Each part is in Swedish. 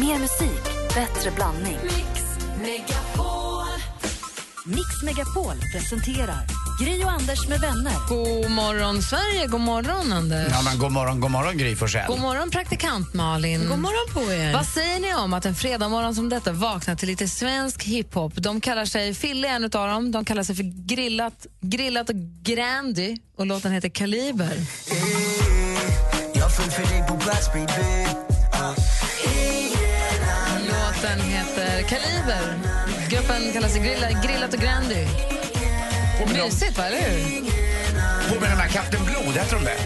Mer musik, bättre blandning. Mix Megapol presenterar Gri och Anders med vänner. God morgon, Sverige. God morgon, Anders. Ja, men god morgon, god morgon Gry Forssell. God morgon, praktikant Malin. God morgon på er. Vad säger ni om att en fredagmorgon som detta vaknar till lite svensk hiphop? De kallar sig, Fille är en av dem, de kallar sig för Grillat, grillat och Grandy och låten heter Kaliber. Jag föll för dig på plats baby Låten heter Kaliber. Gruppen kallar sig Grilla, Grillat och Grandy. Mysigt, va? Eller hur? Påminner om Kapten Blod, heter de det?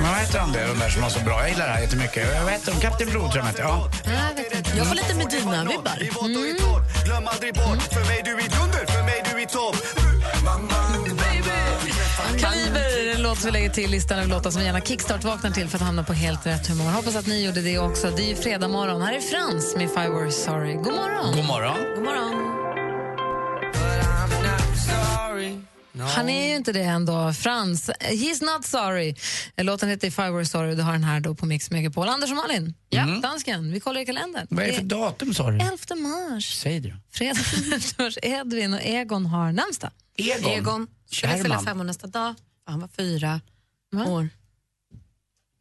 Ja, vad heter de det, de där som var så bra? Jag gillar det här jättemycket. Vad heter de? Kapten Blod tror jag de heter. Ja. Jag vet inte. Jag får lite Medina-vibbar. Glöm aldrig bort, för mig du är dunder, för mig du är topp Kaliber en låt som vi lägger till listan över låtar som vi gärna kickstart-vaknar till för att hamna på helt rätt humör. Hoppas att ni gjorde det också. Det är ju fredag morgon. Här är Frans med If I Were Sorry. God morgon. God morgon. God morgon. Han är ju inte det ändå. Frans, he's not sorry. Låten heter If I Were Sorry. Du har den här då på Mix Megapol. Anders och Malin, ja. dansken, vi kollar i kalendern. Vad är det för datum sa du? 11 mars. Säg det då. Fredag 11 mars. Edvin och Egon har namnsdag. Egon. Egon skulle fylla fem år nästa dag. Han var fyra Va? år.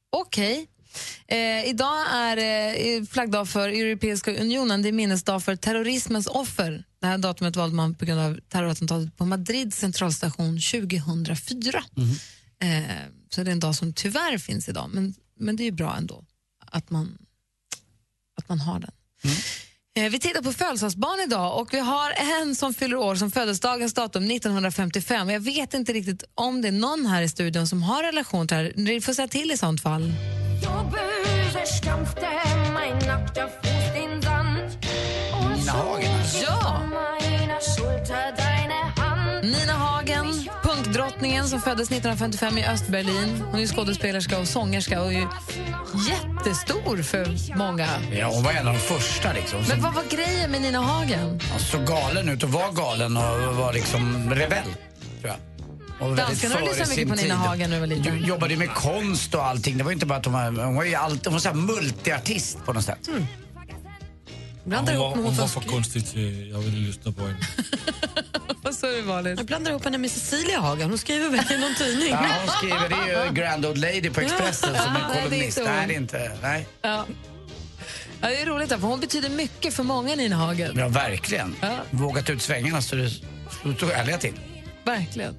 Okej. Eh, idag är eh, flaggdag för Europeiska unionen. Det är minnesdag för terrorismens offer. Det här datumet valde man på grund av terrorattentatet på Madrids centralstation 2004. Eh, så det är en dag som tyvärr finns idag, men, men det är bra ändå att man, att man har den. Eh, Eh, vi tittar på födelsedagsbarn idag och vi har en som fyller år som födelsedagens datum 1955. Jag vet inte riktigt om det är någon här i studion som har relation till det här. Ni får säga till i sånt fall. Punkdrottningen som föddes 1955 i Östberlin. Hon är skådespelerska och sångerska och är ju jättestor för många. Ja, hon var en av de första liksom. Men vad var grejen med Nina Hagen? såg galen ut och var galen och var liksom rebell, tror jag. Danskarna lyssnat mycket på Nina. Hagen när du var liten. Jo- Jobbade med konst och allting. Det var inte bara att hon var, hon var ju allt, hon var så här multiartist på något sätt. Blandar hon, ihop var, med hon hon var för konstig till jag ville lyssna på henne. Vad sa du, Malin? Jag blandar ihop henne med Cecilia Hagen. Hon skriver väl i någon tidning? Ja, hon skriver, det är ju Grand Old Lady på Expressen som Ja, är det är kolumnist. Nej, det är inte. Nej. Ja. Ja, det är roligt, för hon betyder mycket för många, Nina Hagen. Ja, verkligen. Ja. Vågat ut svängarna så det stod ärliga till. Verkligen.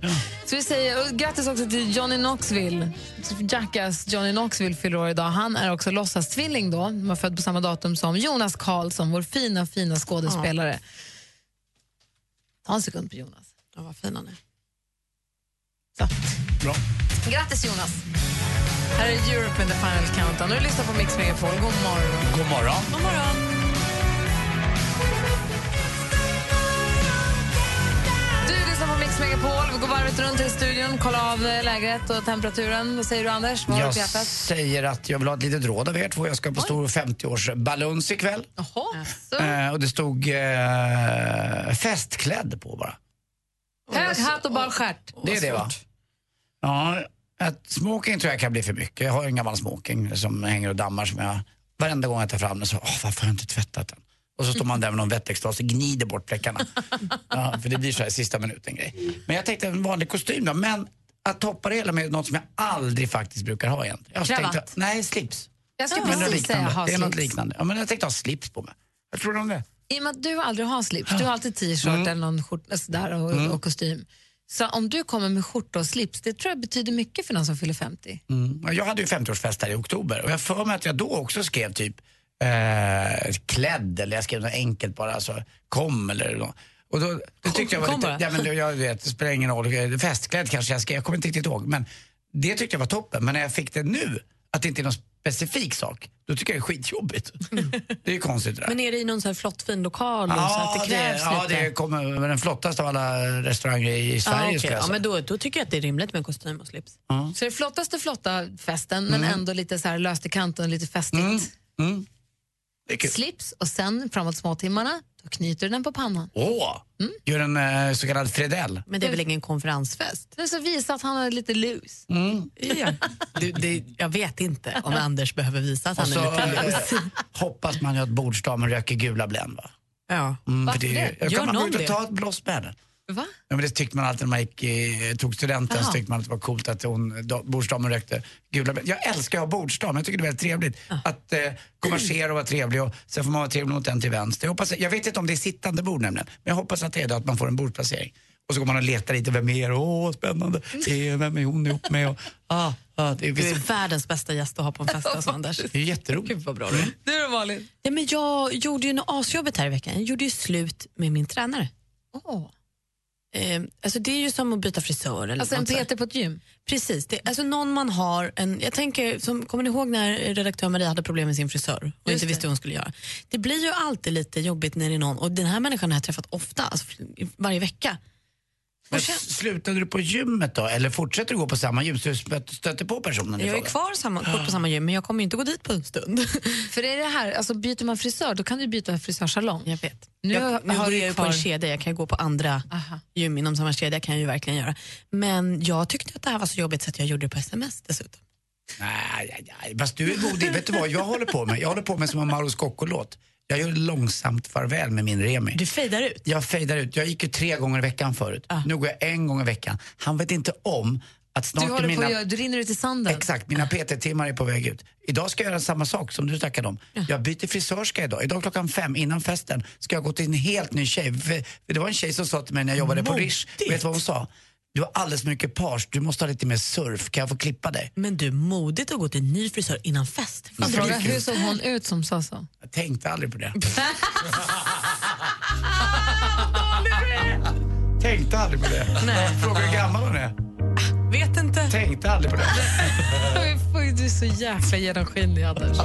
Så vi säger och grattis också till Johnny Knoxville. Jackass Johnny Knoxville fyller år idag. Han är också låtsastvilling då. Han var född på samma datum som Jonas Karlsson, vår fina, fina skådespelare. Ta en sekund på Jonas. Ja, vad fin han är. Så. Bra. Grattis Jonas! Här är Europe in the final countdown. Du lyssnar på Mix Megapol. God morgon. God morgon. God morgon. Megapol. Vi går varvet runt i studion, kollar av eh, läget och temperaturen. Vad säger du Anders? Vad Jag säger att jag vill ha ett litet råd av er två. Jag ska på stor 50-årsbaluns ikväll. Jaha. Eh, och det stod eh, festklädd på bara. Hög hatt och bara stjärt. Det är det va? Ja, att smoking tror jag kan bli för mycket. Jag har en gammal smoking som hänger och dammar som jag varenda gång jag tar fram den så, åh, varför har jag inte tvättat den? Och så står man där med någon wettextas och gnider bort fläckarna. ja, för det blir så här sista minuten grej. Men jag tänkte en vanlig kostym då, men att toppa det hela med något som jag aldrig faktiskt brukar ha egentligen. Jag Kravatt? tänkte, nej, slips. Jag skulle Men precis säga ha Det är något slips. liknande. Ja, men jag tänkte ha slips på mig. Jag tror om det. I och med att du aldrig har slips, du har alltid t-shirt eller någon skjorta sådär och, och kostym. Så om du kommer med skjorta och slips, det tror jag betyder mycket för någon som fyller 50. Mm. Ja, Jag hade ju 50-årsfest här i oktober och jag för mig att jag då också skrev typ eh, klädd eller jag skrev något enkelt bara, alltså kom eller något. Och då, det tyckte jag var lite, ja men det- jag vet, det spelar ingen roll, festklädd kanske jag skrev, jag kommer inte riktigt ihåg. Men det tyckte jag var toppen, men när jag fick det nu, att det inte är någon specifik sak, då tycker jag det är skitjobbigt. Det är ju konstigt det där. Men är det i någon så här flott fin lokal och så att det krävs ja, lite? det kommer med den flottaste av alla restauranger i Sverige Ah, okej. skulle jag ja, säga. men då, då tycker jag att det är rimligt med kostym och slips. Så det flottaste flotta festen, men ändå lite så här löst i kanten, lite festigt. Mm. Slips och sen framåt småtimmarna, så knyter du den på pannan. Åh! Mm. Gör en eh, så kallad Fredell. Men det är väl ingen konferensfest? Det är så visa att han är lite loose. Ja. Du, det, jag vet inte om Anders behöver visa att Och han så är lite loose. hoppas man ju att bordsdamen röker gula Blend va? Ja. Mm, Varför för det, det? jag Gör kan man någon det? ta ett bloss med den. Va? Ja, men det tyckte man alltid när man gick, i- tog studenten. Så tyckte man att det var coolt att hon, da- bordsdamen rökte gula. Jag älskar att ha bordsdam, jag tycker det är väldigt trevligt. Att eh, konversera och vara trevlig och sen får man vara trevlig mot den till vänster. Jag, hoppas, jag vet inte om det är sittande bord nämligen, men jag hoppas att det är det, att man får en bordsplacering. Och så går man och letar lite, vem är det? Åh, spännande. Vem är hon ihop med? Och, ah, ah, det, är, Du är världens bästa gäst att ha på en fest, alltså, Anders. det är jätteroligt. Gud vad bra du är. Du då Malin? Ja, men jag gjorde ju något asjobbigt här i veckan. Jag gjorde ju slut med min tränare. Åh. Eh, alltså det är ju som att byta frisör. Eller Alltså en. PT på ett gym? Precis. Det, alltså någon man har, en, jag tänker, som, kommer ni ihåg när redaktör Maria hade problem med sin frisör och inte det. visste hur hon skulle göra? Det blir ju alltid lite jobbigt när det är någon, och den här människan har jag träffat ofta, alltså, varje vecka. Men slutade du på gymmet då? Eller fortsätter du gå på samma gym så du stö- stöter på personen Jag är kvar samma, kvar på samma gym men jag kommer inte gå dit på en stund. För är det här, alltså byter man frisör då kan du byta frisörsalong. jag vet. Nu jag, nu har jag ju på en kedja, jag kan gå på andra Aha. gym inom samma kedja kan jag ju verkligen göra. Men jag tyckte att det här var så jobbigt så att jag gjorde det på sms dessutom. Nej, nej, nej. Fast du är modig. Vet du vad jag håller på med? Jag håller på med som en Mauro Scocco-låt. Jag gör långsamt farväl med min Remi. Du fejdar ut. Jag fejdar ut. Jag gick ju tre gånger i veckan förut. Nu går jag en gång i veckan. Han vet inte om att snart Du håller mina... på att du rinner ut i sanden. Exakt, mina PT-timmar är på väg ut. Idag ska jag göra samma sak som du tackade om. Jag byter frisörska idag. Idag klockan fem innan festen ska jag gå till en helt ny tjej. För, det var en tjej som sa till mig när jag jobbade på Rish, vet du vad hon sa? Du har alldeles för mycket page, du måste ha lite mer surf, kan jag få klippa dig? Men du, modigt att gå till en ny frisör innan fest. Jag frågar, hur såg hon ut som sa så? Jag tänkte aldrig på det. tänkte aldrig på det. Nej. Fråga hur gammal hon är. Vet inte. Tänkte aldrig på det. Du är så jäkla genomskinlig, Anders.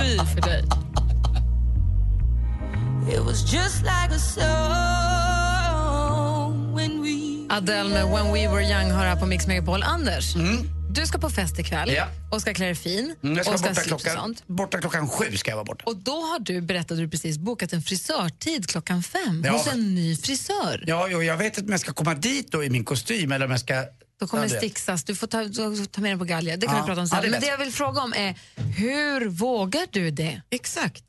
Fy för dig. Adele med When We Were Young har här på Mix Megapol. Anders, du ska på fest ikväll Ja. och ska klä dig fin. Mm, jag ska och vara borta klockan, sånt. borta klockan sju. Ska jag vara borta. Och då har du, berättade du precis, bokat en frisörtid klockan fem Ja. hos en ny frisör. Ja, jo, jag vet inte om jag ska komma dit då i min kostym eller om jag ska... Då kommer Ja, det stixas. Du får ta, ta med den på galge. Det kan Ja. vi prata om Ja, sen. det Men det jag. jag vill fråga om är, hur vågar du det? Exakt.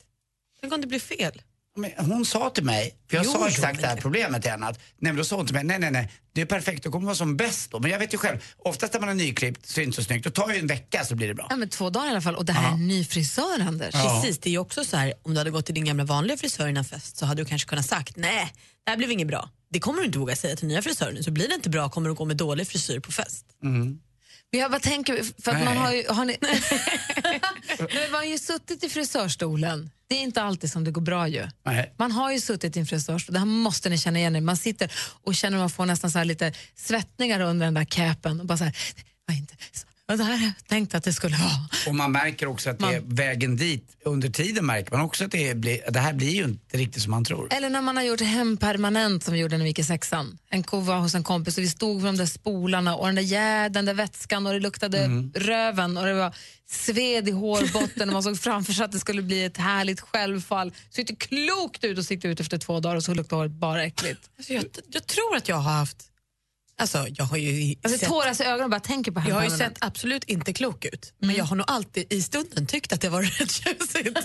Tänk om det blir fel. Men hon sa till mig, för jag Jo, sa exakt det här problemet till henne, att, nej, men då sa hon till mig, nej nej nej, det är perfekt, du kommer vara som bäst då. Men jag vet ju själv, oftast när man är nyklippt så är det inte så snyggt, då tar ju en vecka så blir det bra. Ja, men två dagar i alla fall. Och det här är en ny frisör, Anders. Precis, det är ju också så här, om du hade gått till din gamla vanliga frisör innan fest så hade du kanske kunnat sagt nej, det här blev inget bra. Det kommer du inte våga säga till nya frisören. Så blir det inte bra kommer du gå med dålig frisyr på fest. Men jag bara tänker, för att man har ju, har ni, men man har ju suttit i frisörstolen. Det är inte alltid som det går bra ju. Nej. Man har ju suttit i en frisörstol, det här måste ni känna igen er. Man sitter och känner att man får nästan så lite svettningar under den där capen och bara så här, inte så det här jag tänkte att det skulle vara. Och man märker också att det är vägen dit, under tiden märker man också att det, blir, det här blir ju inte riktigt som man tror. Eller när man har gjort hem permanent som vi gjorde när vi gick i sexan. En ko var hos en kompis och vi stod vid de där spolarna och den där, jä, den där vätskan och det luktade Mm. röven och det var sved i hårbotten och man såg framför sig att det skulle bli ett härligt självfall. Så det klokt ut och gick det ut efter två dagar och så luktade håret bara äckligt. Alltså jag, jag tror att jag har haft... Alltså jag har ju Alltså, sett, tåras i ögonen bara tänker på hem jag har ju sett absolut inte klok ut. Men jag har nog alltid i stunden tyckt att det var rätt tjusigt.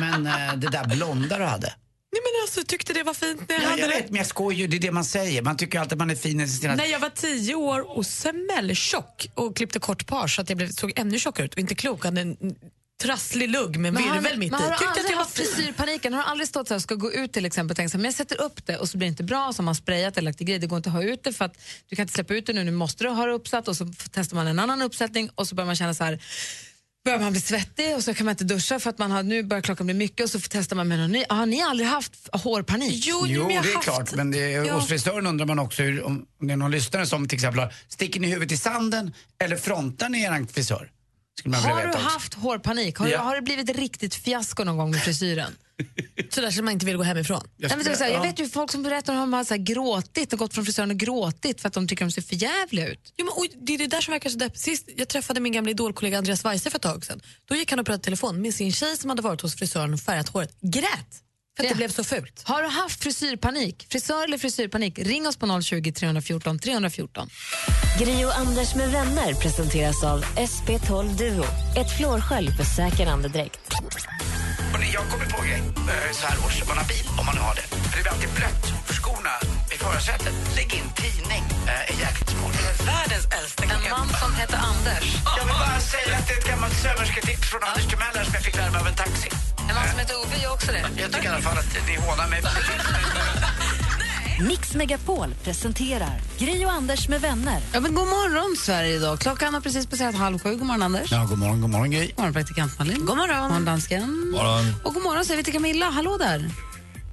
Men eh, det där blonda du hade. Nej men alltså tyckte det var fint när jag Ja, hade jag det. vet, men jag skojar ju, det är det man säger. Man tycker alltid att man är fin i sina... När jag var tio år och smälltjock och klippte kort page så att jag blev, såg ännu tjockare ut och inte klok. Hade en trasslig lugg med virvel mitt i. har du Tyckte att aldrig jag var frisyrpaniken? Har du aldrig stått så här och ska gå ut till exempel och tänkt så här, men jag sätter upp det och så blir det inte bra, så har man sprayat eller lagt i grejer, det går inte att ha ut det för att du kan inte släppa ut det nu, nu måste du ha det uppsatt och så testar man en annan uppsättning och så börjar man känna så här börjar man bli svettig och så kan man inte duscha för att man har, nu börjar klockan bli mycket och så testar man med någon ny. Har ni aldrig haft hårpanik? Jo, Jo, det är haft- klart. Men det, Ja. hos frisören undrar man också hur, om om det är någon lyssnare som till exempel har, sticker ni huvudet i sanden eller frontar ni er frisör? Har du också. haft hårpanik? Har, Ja. har det blivit riktigt fiasko någon gång med frisyren? Så där så man inte vill gå hemifrån. Jag, Nej, men här, jag ja. vet ju folk som berättar om att de har gråtit och gått från frisören och gråtit för att de tycker de ser för jävliga ut. Jo, men, oj, det är det där som verkar så deppigt. Sist jag träffade min gamla idolkollega Andreas Weise för ett tag sedan. Då gick han och pratade i telefon med sin tjej som hade varit hos frisören och färgat håret. Grät! För att det blev så fult. Har du haft frisyrpanik, frisör eller frisyrpanik, ring oss på 020 314 314. Gri och Anders med vänner presenteras av SP12 Duo. Ett flårskölj för säker andedräkt. Jag kommer på en grej eh, så här års. Man har bil, om man nu har det. För det blir alltid blött för skorna i förarsätet. Lägg in tidning. Eh, är jäkligt smart. Världens äldsta En man som heter Anders. Jag vill bara säga att det är ett gammalt sömmersketips från Anders Timeller som jag fick lära mig av en taxi. En man som heter Ove gör också det. Jag tycker i alla fall att ni hånar mig. Mix Megapol presenterar Gri och Anders med vänner. Ja, men god morgon, Sverige. Idag. Klockan har precis passerat halv sju. God morgon, Anders. Ja, god morgon, god morgon Gry. God morgon, praktikant Malin. God morgon. God morgon, dansken. Morgon. Och god morgon säger vi till Camilla. Hallå där.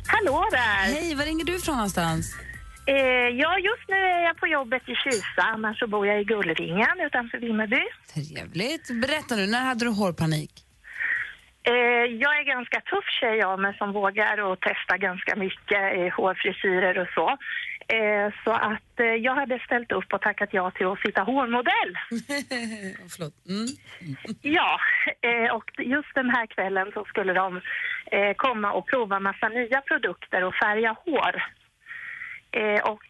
Hallå där! Hej, var ringer du från någonstans? Eh, ja, just nu är jag på jobbet i Kisa, annars så bor jag i Gullringen utanför Vimmerby. Trevligt. Berätta nu, när hade du hårpanik? Eh, jag är ganska tuff tjej av mig som vågar och testa ganska mycket eh, hårfrisyrer och så. Eh, så att eh, jag hade ställt upp och tackat ja till att sitta hårmodell. Förlåt. Mm. Ja, eh, och just den här kvällen så skulle de eh, komma och prova massa nya produkter och färga hår. Eh, och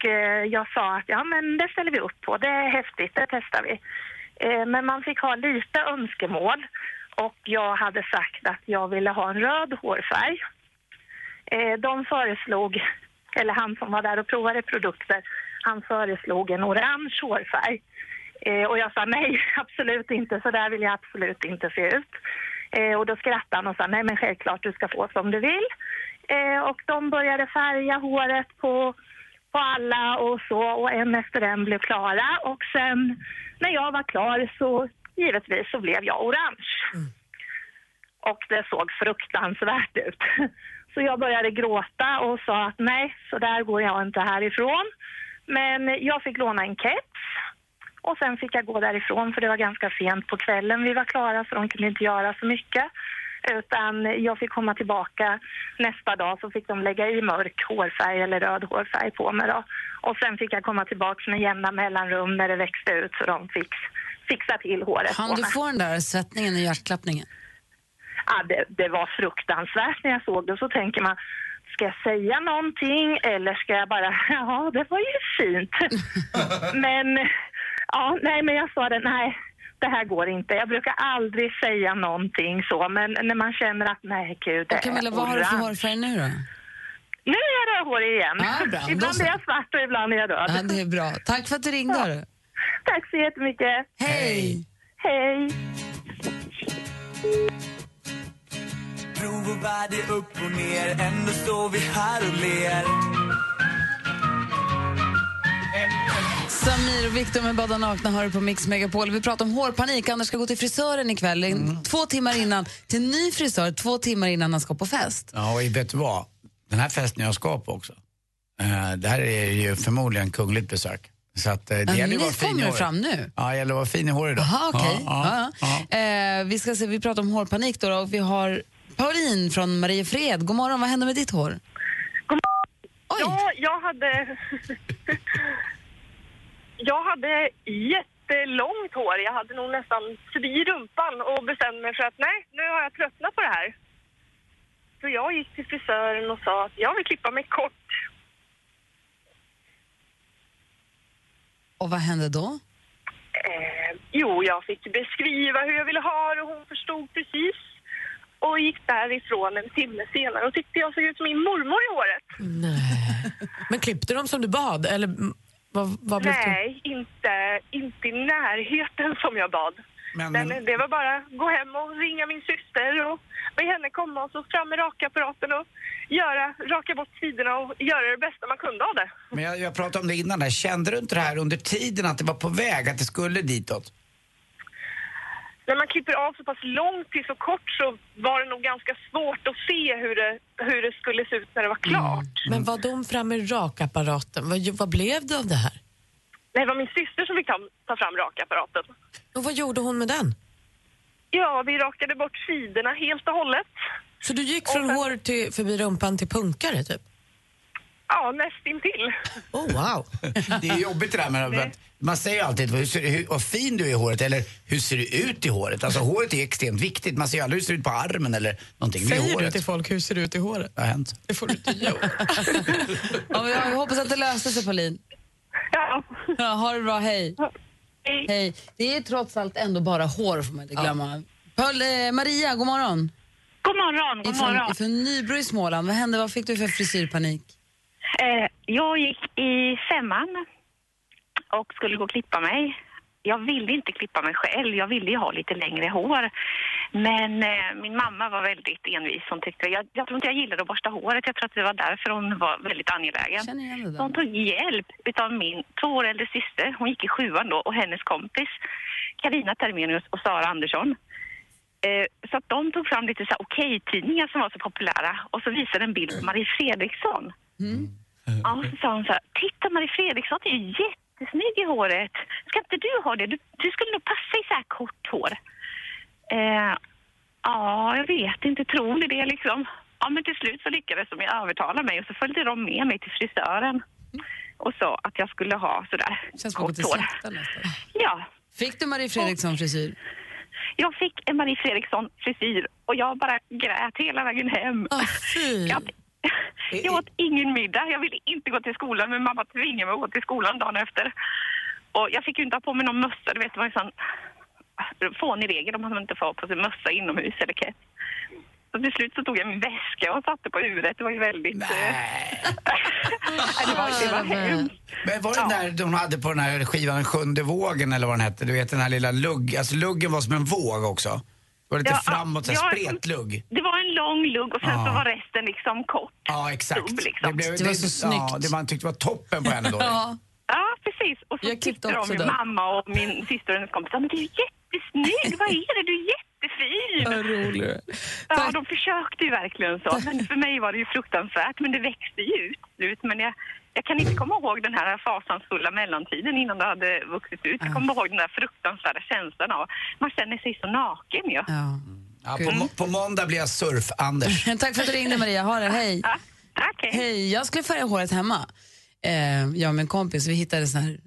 jag sa att ja men det ställer vi upp på, det är häftigt, det testar vi. Men man fick ha lite önskemål och jag hade sagt att jag ville ha en röd hårfärg. Eh, de föreslog, eller han som var där och provade produkter, han föreslog en orange hårfärg. Eh, och jag sa nej, absolut inte, så där vill jag absolut inte se ut. Eh, och då skrattade han och sa nej men självklart du ska få som du vill. Och de började färga håret på, på alla och så och en efter en blev klara. Och sen när jag var klar så givetvis så blev jag orange. Och det såg fruktansvärt ut. Så jag började gråta och sa att nej, så där går jag inte härifrån. Men jag fick låna en keps och sen fick jag gå därifrån för det var ganska sent på kvällen vi var klara så de kunde inte göra så mycket. Utan jag fick komma tillbaka nästa dag så fick de lägga i mörk hårfärg eller röd hårfärg på mig då. Och sen fick jag komma tillbaka med jämna mellanrum när det växte ut så de fick fixa till håret Han du få den där svettningen och hjärtklappningen? Ja, det, det var fruktansvärt när jag såg det. Så tänker man, ska jag säga någonting eller ska jag bara, ja det var ju fint. men, ja, nej men jag sa det, nej det här går inte. Jag brukar aldrig säga någonting så, men när man känner att nej gud, det Camilla, är vad har du för hårfärg nu då? Nu är jag rödhårig igen. Bra. Då ibland är jag svart och ibland är jag röd. Ja, det är bra. Tack för att du ringde. Ja. Tack så jättemycket. Hej! Hej. Prov och värld är upp och ner, ändå står vi här och ler. Samir och Viktor med Bada nakna hör på Mix Megapol. Vi pratar om hårpanik. Anders ska gå till frisören ikväll, Mm. två timmar innan. Till ny frisör, två timmar innan han ska på fest. Ja, och vet du vad? Den här festen jag ska på också. Eh, det här är ju förmodligen kungligt besök. Så att, eh, det Ja, gäller att vara fin i kommer håret. fram nu? Ja, det gäller att vara fin i håret idag. Jaha, okej. Ja, ja, Ja, ja. Eh, vi, ska se, vi pratar om hårpanik då, och vi har Pauline från Mariefred. God morgon, vad hände med ditt hår? God Oj! Ja, jag hade... jag hade jättelångt hår. Jag hade nog nästan förbi rumpan och bestämde mig för att nej, nu har jag tröttnat på det här. Så jag gick till frisören och sa att jag vill klippa mig kort. Och vad hände då? Eh, jo, jag fick beskriva hur jag ville ha det och hon förstod precis. Och gick därifrån en timme senare och tyckte jag såg ut som min mormor i håret. Nej. Men klippte de som du bad? Eller vad, vad blev det? Nej, inte, inte i närheten som jag bad. Men, Men men, det var bara gå hem och ringa min syster och be henne komma och så fram med rakapparaten och göra, raka bort sidorna och göra det bästa man kunde av det. men jag, jag pratade om det innan där. Kände du inte det här under tiden att det var på väg, att det skulle ditåt? När man klipper av så pass långt till så kort så var det nog ganska svårt att se hur det, hur det skulle se ut när det var klart. Men var de fram med rakapparaten? Vad, vad blev det av det här? Det var min syster som fick ta, ta fram rakapparaten. Och vad gjorde hon med den? Ja, vi rakade bort sidorna helt och hållet. Så du gick från sen- hår till, förbi rumpan till punkare, typ? Ja, nästintill. Oh, wow. Det är jobbigt det där med att Man säger alltid hur, ser, hur vad fin du är i håret eller hur ser du ut i håret? Alltså håret är extremt viktigt. Man ser ju aldrig hur det ser ut på armen eller någonting. Det är Säger du till folk hur ser det ut i håret? Det har hänt. Det får du inte göra. Ja, jag hoppas att det löste sig, Pauline. Ja. Ja, ha det bra, hej. Hej. Hej. Det är trots allt ändå bara hår, får man inte glömma. Paul, eh, Maria, god morgon. God morgon, god Ifrån, morgon. ifrån Nybro i Småland. Vad hände? Vad fick du för frisyrpanik? Eh, jag gick i femman och skulle gå och klippa mig. Jag ville inte klippa mig själv, jag ville ju ha lite längre hår. Men eh, min mamma var väldigt envis. Hon tyckte, jag, jag tror inte jag gillade att borsta håret, jag tror att det var därför hon var väldigt angelägen. Så hon tog hjälp utav min två år äldre syster, hon gick i sjuan då, och hennes kompis Karina Termenius och Sara Andersson. Eh, så att de tog fram lite så okej-tidningar som var så populära och så visade en bild på Marie Fredriksson. Ja, och så sa hon så här, titta Marie Fredriksson är ju jättesnygg i håret. Ska inte du ha det? Du, du skulle nog passa i så här kort hår. Eh, ja, jag vet inte, tror ni det liksom? Ja, men till slut så lyckades de övertala mig och så följde de med mig till frisören och sa att jag skulle ha sådär Känns kort hår. Ja, Fick du Marie Fredriksson-frisyr? jag fick en Marie Fredriksson-frisyr och jag bara grät hela vägen hem. Jag, jag åt ingen middag. Jag ville inte gå till skolan men mamma tvingade mig att gå till skolan dagen efter. Och jag fick ju inte ha på mig någon mössa. Du vet, det var en sån fånig regel om man inte får ha på sig mössa inomhus eller keps. Så till slut så tog jag min väska och satte på huvudet. Det var ju väldigt... Nej. Nej, det var, det var hemskt. Men var det den där de hade på den här skivan, Sjunde vågen eller vad den hette? Du vet den här lilla lugg, alltså luggen var som en våg också. Det var lite Ja, framåt, ja, spretlugg. Det var en lång lugg och sen Ja. så var resten liksom kort. Ja, exakt. Stubb, liksom. blev, Det var så Ja, snyggt. det man tyckte var toppen på henne då. Ja. Ja, precis. Och så tyckte också de ju den. mamma och min syster och hennes kompis, "Ja, men du är jättesnygg, vad är det, du är jättefin. Vad roligt. Ja, de försökte ju verkligen så. Men för mig var det ju fruktansvärt, men det växte ju ut. ut. Men jag, jag kan inte komma ihåg den här fasansfulla mellantiden innan det hade vuxit ut. Jag kommer ihåg den där fruktansvärda känslan av, man känner sig så naken ju. Ja. Ja, på, på måndag blir jag surf-Anders. Tack för att du ringde, Maria. Ha det. Hej. Ja, tack, hej. Hej, jag skulle färga håret hemma. Eh, jag och min kompis, vi hittade sån här,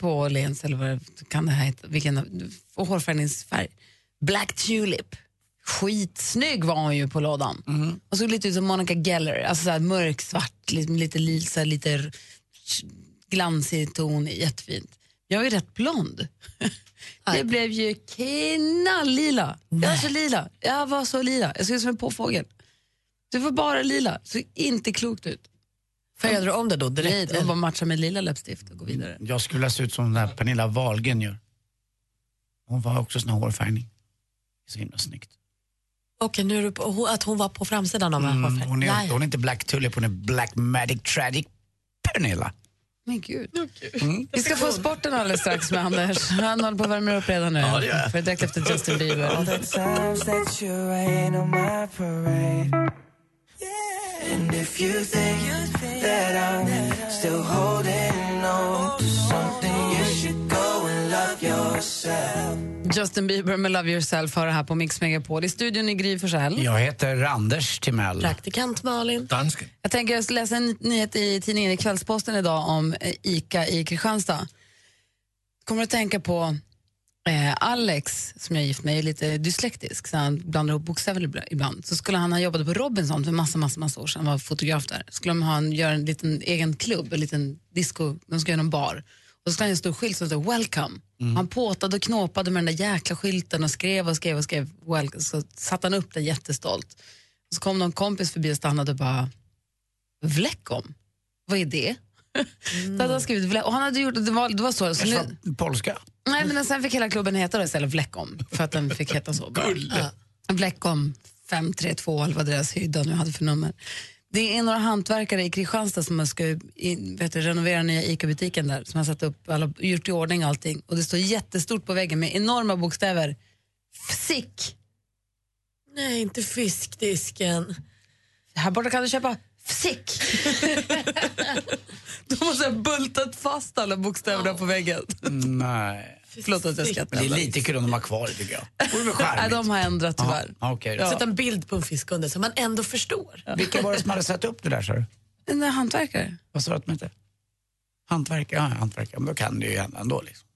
på Åhléns eller vad kan det här heta, vilken hårfärgningsfärg. Black Tulip. Skitsnygg var hon ju på lådan. Och såg lite ut som Monica Geller, alltså så mörksvart, lite, lite lite r- glansig ton, jättefint. Jag är rätt blond. Det blev ju knalllila. Jag var så lila. Jag var så lila. Jag såg ut som en påfågel. Det var bara lila. såg inte klokt ut. Färgade du om det då Nej, direkt? de bara matcha med lila läppstift och gå vidare. Jag skulle vilja se ut som den där Pernilla Wahlgren gör. Hon var också sån här hårfärgning. Så himla snyggt. Okej, nu är du på, att hon var på framsidan av Mm, hon, är, hon är inte Black Tulip, hon är Black Magic Tragic Pernilla. Men gud. Vi ska få sporten alldeles strax med Anders. Han håller på att värma upp redan nu. Ja, det gör. För direkt efter Justin Bieber. Justin Bieber med Love Yourself har det här på Mix Megapol. I studion i Gry Forssell. Jag heter Anders Timell. Praktikant Malin. Dansken. Jag tänker jag läsa en nyhet i tidningen i Kvällsposten idag om eh, ICA i Kristianstad. Kommer att tänka på eh, Alex, som jag är gift med, är lite dyslektisk, så han blandar ihop bokstäver ibla- ibland. Så skulle han ha jobbat på Robinson för massa, massa, massa år sedan, han var fotograf där. Skulle de ha en, göra en liten egen klubb, en liten disco, de ska göra en bar. Och så skulle han ha en stor skylt som stod “Welcome”. Han påtade och knåpade med den där jäkla skylten och skrev och skrev och skrev welcome. Så satte han upp den jättestolt. Och så kom någon kompis förbi och stannade och bara Vlekom? Vad är det? så hade han skrivit Vle- och han hade gjort, det var, det var så. så nu, Polska. nej, men sen fick hela klubben heta det istället Vlekom för att den fick heta så. Ja. Vlekom 532 eller vad deras hydda nu hade för nummer. Det är några hantverkare i Kristianstad som ska i, vet du, renovera nya ICA-butiken där som har satt upp, alla, gjort i ordning allting och det står jättestort på väggen med enorma bokstäver FSIK. Nej, inte fiskdisken. Här borta kan du köpa FSIK. De har så här bultat fast alla bokstäverna på väggen. Nej. Förlåt att jag skrattar. Det är lite kul om de har kvar det tycker jag. Nej, de har ändrat tyvärr. Ja, okej då. Sätt en bild på en fisk under så man ändå förstår. Vilka var det som hade satt upp det där sa du? Där hantverkare. Vad sa du att de hette? Hantverkare, ja, hantverkare. Men då kan det ju hända ändå. Liksom.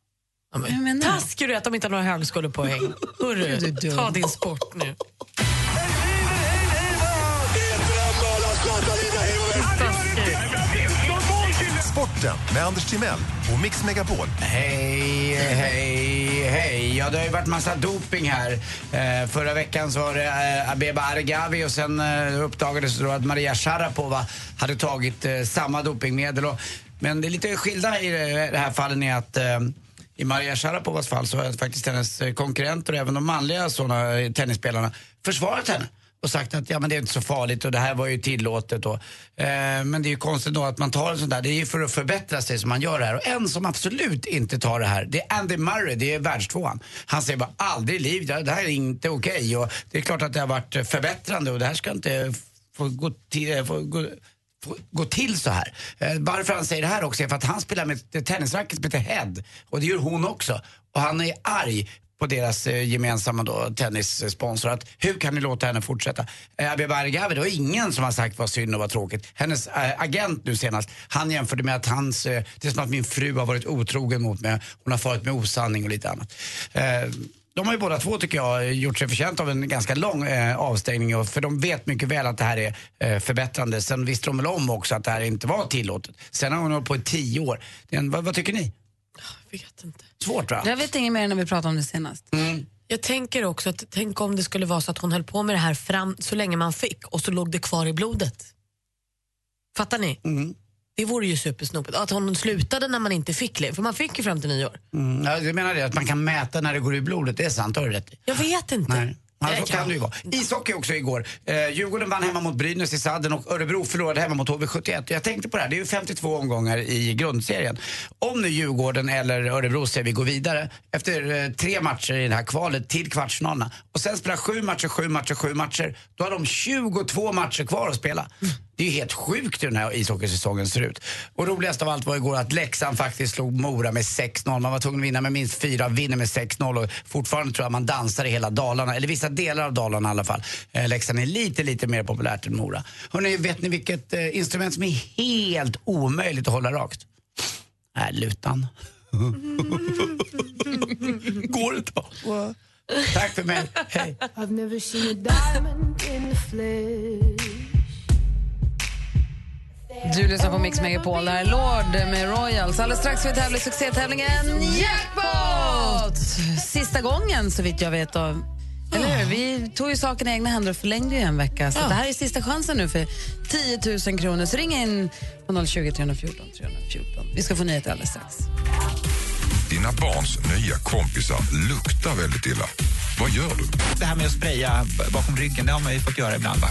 Ja, men, taskig du är att de inte har några högskolepoäng. Hörru, ta din sport nu. Sporten med Anders Timell och Mix Megapol. Hej, hej, hej. Ja, det har ju varit massa doping här. Eh, förra veckan så var det eh, Abeba Argavi och sen eh, uppdagades det då att Maria Sharapova hade tagit eh, samma dopingmedel. Och, men det är lite skilda i det det här fallet är att eh, i Maria Sharapovas fall så har faktiskt hennes konkurrenter och även de manliga såna eh, tennisspelarna försvarat henne och sagt att ja, men det är inte så farligt och det här var ju tillåtet. Och, eh, men det är ju konstigt då att man tar en sån där, det är ju för att förbättra sig som man gör det här. Och en som absolut inte tar det här, det är Andy Murray, det är världstvåan. Han säger bara aldrig i livet, det här är inte okej. Och det är klart att det har varit förbättrande och det här ska inte få gå till, få gå, gå till så här. Eh, varför han säger det här också är för att han spelar med ett tennisracket som heter Head och det gör hon också. Och han är arg på deras eh, gemensamma då, tennissponsor. Att, hur kan ni låta henne fortsätta? Eh, Abeba Argavi, det var ingen som har sagt vad synd och vad tråkigt. Hennes eh, agent nu senast, han jämförde med att hans, eh, det är som att min fru har varit otrogen mot mig. Hon har farit med osanning och lite annat. Eh, de har ju båda två tycker jag gjort sig förtjänt av en ganska lång eh, avstängning och, för de vet mycket väl att det här är eh, förbättrande. Sen visste de väl om också att det här inte var tillåtet. Sen har hon hållit på i tio år. En, vad, vad tycker ni? Jag vet inte. Svårt va? Jag vet inget mer än när vi pratade om det senast. Jag tänker också att tänk om det skulle vara så att hon höll på med det här fram så länge man fick och så låg det kvar i blodet. Fattar ni? Det vore ju supersnopet. Att hon slutade när man inte fick lev, för man fick ju fram till nyår. Mm, ja, du menar det, att man kan mäta när det går i blodet, det är sant, har du rätt i. Jag vet inte. Nej. Ja, så kan det ju vara. Ishockey också igår. Eh, Djurgården vann hemma mot Brynäs i sadden och Örebro förlorade hemma mot HV71. Och Jag tänkte på det här, det är ju 52 omgångar i grundserien. Om nu Djurgården eller Örebro säger vi går vidare efter eh, tre matcher i det här kvalet till kvartsfinalerna och sen spelar sju matcher, sju matcher, sju matcher. Då har de 22 matcher kvar att spela. Det är ju helt sjukt hur den här ishockeysäsongen ser ut. Och roligast av allt var igår att Leksand faktiskt slog Mora med 6-0. Man var tvungen att vinna med minst fyra, vinner med 6-0 och fortfarande tror jag man dansar i hela Dalarna, eller vissa delar av Dalarna i alla fall. Eh, Leksand är lite, lite mer populärt än Mora. Hörrni, vet ni vilket eh, instrument som är helt omöjligt att hålla rakt? Nej, lutan. Går inte. va? Tack för mig. Hej. Du lyssnar på Mix Megapol. Det här är Lord med Royals. Alldeles strax ska vi tävla i succétävlingen Jackpot! Sista gången, så vitt jag vet. Av, eller hur? Vi tog ju saken i egna händer och förlängde ju en vecka. Så det här är sista chansen nu för 10 000 kronor. Så ring in på 020 314 314. Vi ska få nyheter alldeles strax. Dina barns nya kompisar luktar väldigt illa. Vad gör du? Det här med att spraya bakom ryggen, det har man ju fått göra ibland. Bara.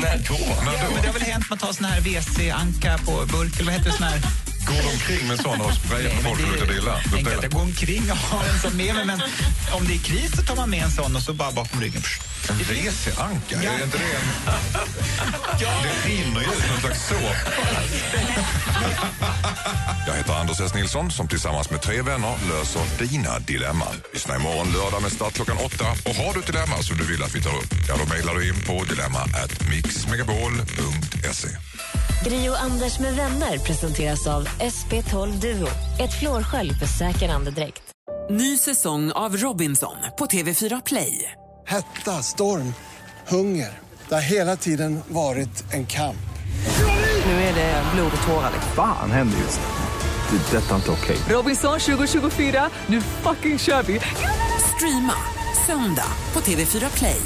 när då? Ja, men det har väl hänt man tar sån här WC-anka på burk, eller vad heter det? Sån här... Går de omkring med såna och sprayar på folk och luktar illa? Att jag går omkring och har en sån med mig, men om det är kris så tar man med en sån och så bara bakom ryggen. En WC-anka? Är inte det en... Det rinner ju ut någon slags såpa. Jag heter Anders S. Nilsson som tillsammans med tre vänner löser dina dilemman. Lyssna imorgon lördag med start klockan åtta. Och har du ett dilemma som du vill att vi tar upp, ja då mejlar du in på dilemma at mixmegapol.se. Gri och Anders med vänner presenteras av SP12 Duo. Ett flårskölj för säker andedräkt. Ny säsong av Robinson på TV4 Play. Hetta, storm, hunger. Det har hela tiden varit en kamp. Nu är det blod och tårar. Fan händer just nu. Det. är Detta är inte okej. Robinson 2024, nu fucking kör vi! Streama söndag på TV4 Play.